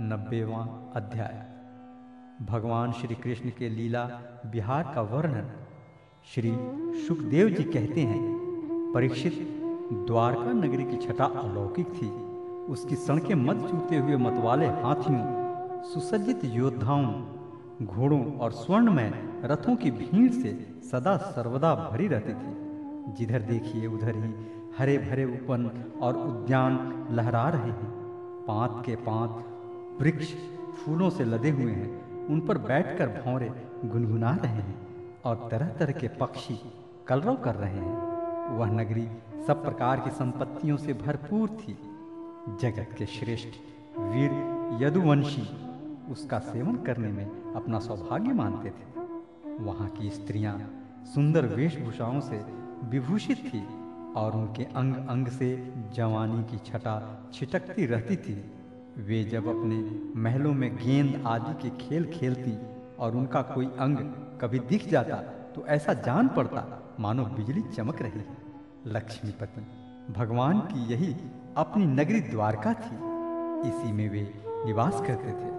नब्बेवा अध्याय। भगवान श्री कृष्ण के लीला बिहार का वर्णन। श्री सुखदेव जी कहते हैं, परीक्षित, द्वारका नगरी की छटा अलौकिक थी। उसकी सड़कें मत चूते हुए मतवाले हाथियों, सुसज्जित योद्धाओं, घोड़ों और स्वर्णमय रथों की भीड़ से सदा सर्वदा भरी रहती थी। जिधर देखिए, उधर ही हरे भरे उपन और उद्यान लहरा रहे हैं। पांत के पांत वृक्ष फूलों से लदे हुए हैं, उन पर बैठकर भौरे गुनगुना रहे हैं और तरह तरह के पक्षी कलरव कर रहे हैं। वह नगरी सब प्रकार की संपत्तियों से भरपूर थी। जगत के श्रेष्ठ वीर यदुवंशी उसका सेवन करने में अपना सौभाग्य मानते थे। वहाँ की स्त्रियाँ सुंदर वेशभूषाओं से विभूषित थी और उनके अंग अंग से जवानी की छटा छिटकती रहती थी। वे जब अपने महलों में गेंद आदि के खेल खेलती और उनका कोई अंग कभी दिख जाता तो ऐसा जान पड़ता, मानो बिजली चमक रही है। लक्ष्मीपति, भगवान की यही अपनी नगरी द्वारका थी। इसी में वे निवास करते थे।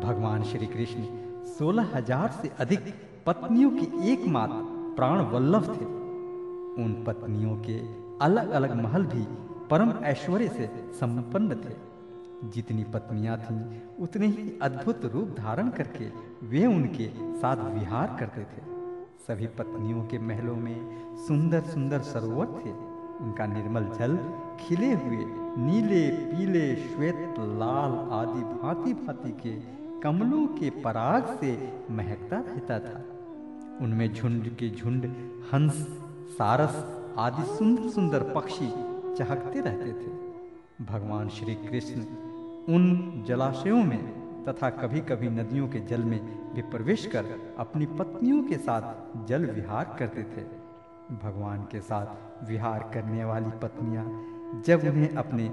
भगवान श्री कृष्ण सोलह हज़ार से अधिक पत्नियों की एकमात्र प्राण वल्लभ थे। उन पत्नियों के अलग अलग महल भी परम ऐश्वर्य से संपन्न थे। जितनी पत्नियाँ थीं, उतने ही अद्भुत रूप धारण करके वे उनके साथ विहार करते थे। सभी पत्नियों के महलों में सुंदर सुंदर सरोवर थे। उनका निर्मल जल, खिले हुए नीले, पीले, श्वेत, लाल आदि भांति भांति के कमलों के पराग से महकता रहता था। उनमें झुंड के झुंड, हंस, सारस आदि सुंदर सुंदर पक्षी चहकते रहते थे। भगवान श्री कृष्ण उन जलाशयों में तथा कभी कभी नदियों के जल में भी प्रवेश कर अपनी पत्नियों के साथ जल विहार करते थे। भगवान के साथ विहार करने वाली पत्नियाँ जब उन्हें अपने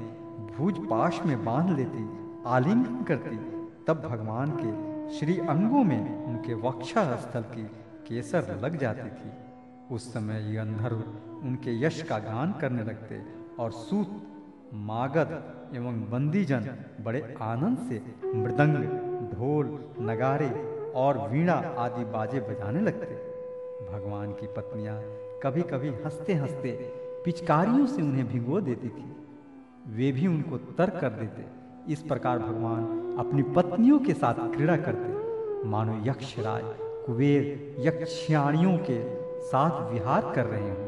भूज पाश में बाँध लेती, आलिंगन करती, तब भगवान के श्री अंगों में उनके वक्षा स्थल की केसर लग जाती थी। उस समय ये अंधर्व उनके यश का गान करने लगते और सूत, मागध एवं बंदीजन बड़े आनंद से मृदंग, ढोल, नगारे और वीणा आदि बाजे बजाने लगते। भगवान की पत्नियाँ कभी कभी हँसते हँसते पिचकारियों से उन्हें भिगो देती थी। वे भी उनको तर्क कर देते। इस प्रकार भगवान अपनी पत्नियों के साथ क्रीड़ा करते। मानो यक्षराज, कुबेर यक्षियाणियों के साथ विहार कर रहे हों।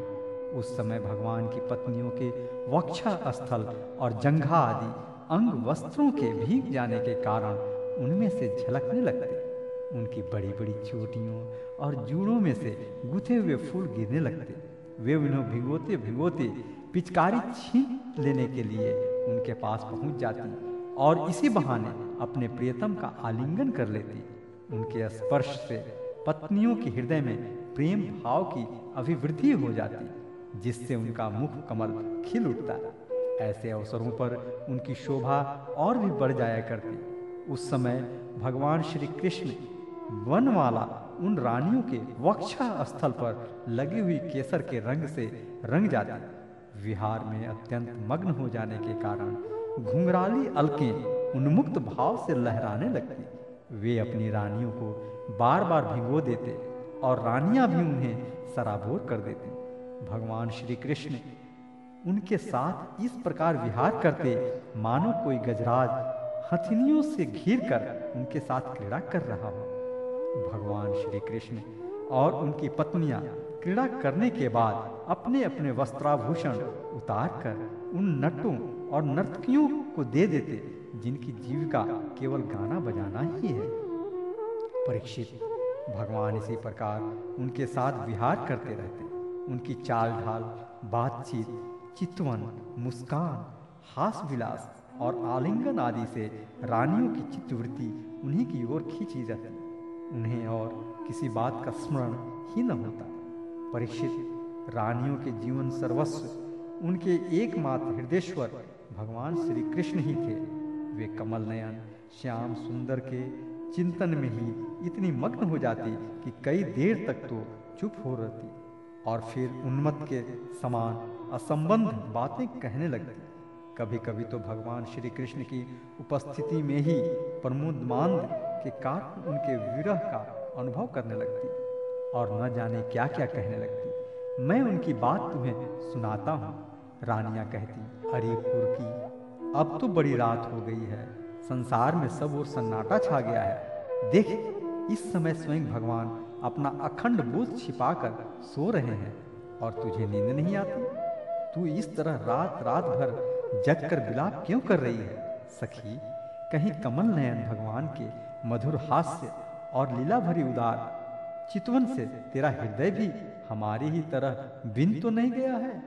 उस समय भगवान की पत्नियों के वक्षा स्थल और जंघा आदि अंग वस्त्रों के भीग जाने के कारण उनमें से झलकने लगते। उनकी बड़ी बड़ी चोटियों और जूड़ों में से गुथे हुए फूल गिरने लगते। वे उन्हें भिगोते भिगोते पिचकारी छीन लेने के लिए उनके पास पहुँच जाती और इसी बहाने अपने प्रियतम का आलिंगन कर लेती। उनके स्पर्श से पत्नियों के हृदय में प्रेम भाव की अभिवृद्धि हो जाती। जिससे उनका मुख कमल खिल उठता ऐसे अवसरों पर उनकी शोभा और भी बढ़ जाया करती। उस समय भगवान श्री कृष्ण वन वाला उन रानियों के वक्षा स्थल पर लगी हुई केसर के रंग से रंग जाते। विहार में अत्यंत मग्न हो जाने के कारण घुंघराली अलकें उन्मुक्त भाव से लहराने लगती। वे अपनी रानियों को बार बार भिगो देते और रानियाँ भी उन्हें सराबोर कर देती। भगवान श्री कृष्ण उनके साथ इस प्रकार विहार करते मानो कोई गजराज हथिनियों से घिर कर उनके साथ क्रीड़ा कर रहा हो। भगवान श्री कृष्ण और उनकी पत्नियाँ क्रीड़ा करने के बाद अपने अपने वस्त्राभूषण उतार कर उन नटों और नर्तकियों को दे देते, जिनकी जीविका केवल गाना बजाना ही है। परीक्षित, भगवान इसी प्रकार उनके साथ विहार करते रहते। उनकी चाल ढाल बातचीत, चितवन, मुस्कान हास विलास और आलिंगन आदि से रानियों की चित्तवृत्ति उन्हीं की ओर खींची जाती। उन्हें और किसी बात का स्मरण ही न होता। परीक्षित, रानियों के जीवन सर्वस्व, उनके एकमात्र हृदयश्वर भगवान श्री कृष्ण ही थे। वे कमल नयन, श्याम सुंदर के चिंतन में ही इतनी मग्न हो जाती कि कई देर तक तो चुप हो रहती। और फिर उन्मत के समान असंबंध बातें कहने लगती। कभी कभी तो भगवान श्री कृष्ण की उपस्थिति में ही प्रमोदमांद के कारण उनके विरह का अनुभव करने लगती और न जाने क्या क्या कहने लगती। मैं उनकी बात तुम्हें सुनाता हूँ। रानियाँ कहती, अरे की अब तो बड़ी रात हो गई है। संसार में सब और सन्नाटा छा गया है। देख, इस समय स्वयं भगवान अपना अखंड बोध छिपाकर सो रहे हैं और तुझे नींद नहीं आती? तू इस तरह रात रात भर जग कर बिलाप क्यों कर रही है? सखी, कहीं कमल नयन भगवान के मधुर हास्य और लीला भरी उदार चितवन से तेरा हृदय भी हमारी ही तरह बिन तो नहीं गया है?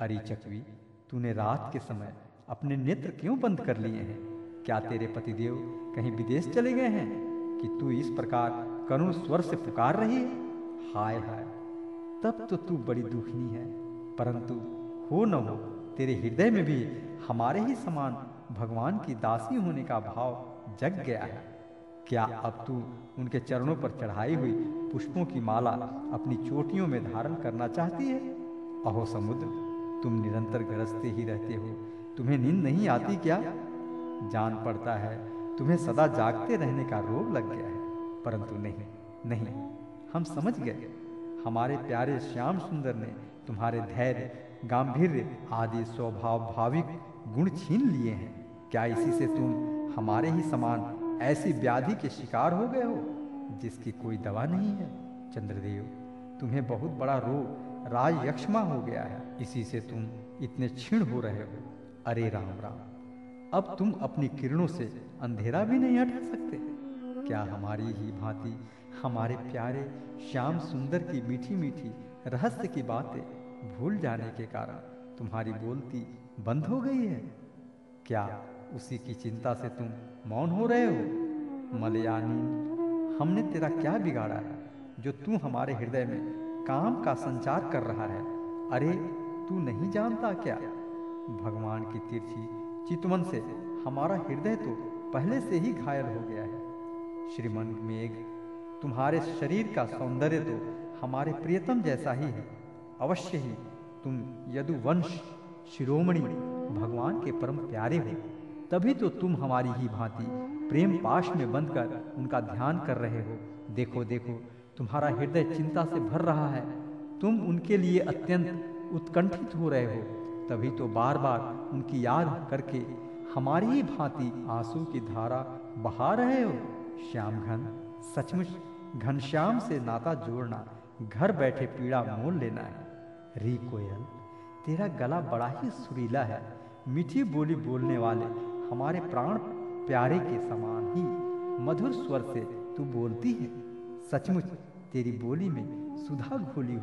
अरे चकवी, तूने रात के समय अपने नेत्र क्यों बंद कर लिए हैं? क्या तेरे पतिदेव कहीं विदेश चले गए हैं? कि तू इस प्रकार करुण स्वर से पुकार रही है। हाय हाय, तब तो तू बड़ी दुखनी है। परंतु हो न हो, तेरे हृदय में भी हमारे ही समान भगवान की दासी होने का भाव जग गया है। क्या अब तू उनके चरणों पर चढ़ाई हुई पुष्पों की माला अपनी चोटियों में धारण करना चाहती है? अहो समुद्र, तुम निरंतर गरजते ही रहते हो। तुम्हें नींद नहीं आती क्या? जान पड़ता है, तुम्हें सदा जागते रहने का रोग लग गया है। परंतु नहीं नहीं। हम समझ गए। हमारे प्यारे श्याम सुंदर ने तुम्हारे धैर्य गांधीर्य आदि स्वभाव, भाविक गुण छीन लिए हैं। क्या इसी से तुम हमारे ही समान ऐसी व्याधि के शिकार हो गए हो, जिसकी कोई दवा नहीं है? चंद्रदेव, तुम्हें बहुत बड़ा रोग, राज यक्षमा हो गया है। इसी से तुम इतने क्षीण हो रहे हो। अरे राम राम। अब तुम अपनी किरणों से अंधेरा भी नहीं हटा सकते। क्या हमारी ही भांति, हमारे प्यारे, श्याम सुंदर की मीठी मीठी, रहस्य की बातें भूल जाने के कारण तुम्हारी बोलती बंद हो गई है। क्या उसी की चिंता से तुम मौन हो रहे हो? मलयानी, हमने तेरा क्या बिगाड़ा है, जो तू हमारे हृदय में काम का संचार कर रहा है? अरे, तू नहीं जानता क्या? भगवान की तिरछी चितवन से हमारा हृदय तो पहले से ही घायल हो गया है। श्रीमन मेघ, तुम्हारे शरीर का सौंदर्य तो हमारे प्रियतम जैसा ही है। अवश्य ही तुम यदुवंश शिरोमणि भगवान के परम प्यारे हो। तभी तो तुम हमारी ही भांति प्रेम पाश में बंद कर उनका ध्यान कर रहे हो। देखो देखो, तुम्हारा हृदय चिंता से भर रहा है। तुम उनके लिए अत्यंत उत्कंठित हो रहे हो। तभी तो बार बार उनकी याद करके हमारी ही भांति आँसू की धारा बहा रहे हो। श्याम घन सचमुच घनश्याम से नाता जोड़ना, घर बैठे पीड़ा मोल लेना है। री कोयल, तेरा गला बड़ा ही सुरीला है। मीठी बोली बोलने वाले हमारे प्राण प्यारे के समान ही मधुर स्वर से तू बोलती है। सचमुच तेरी बोली में सुधा घोली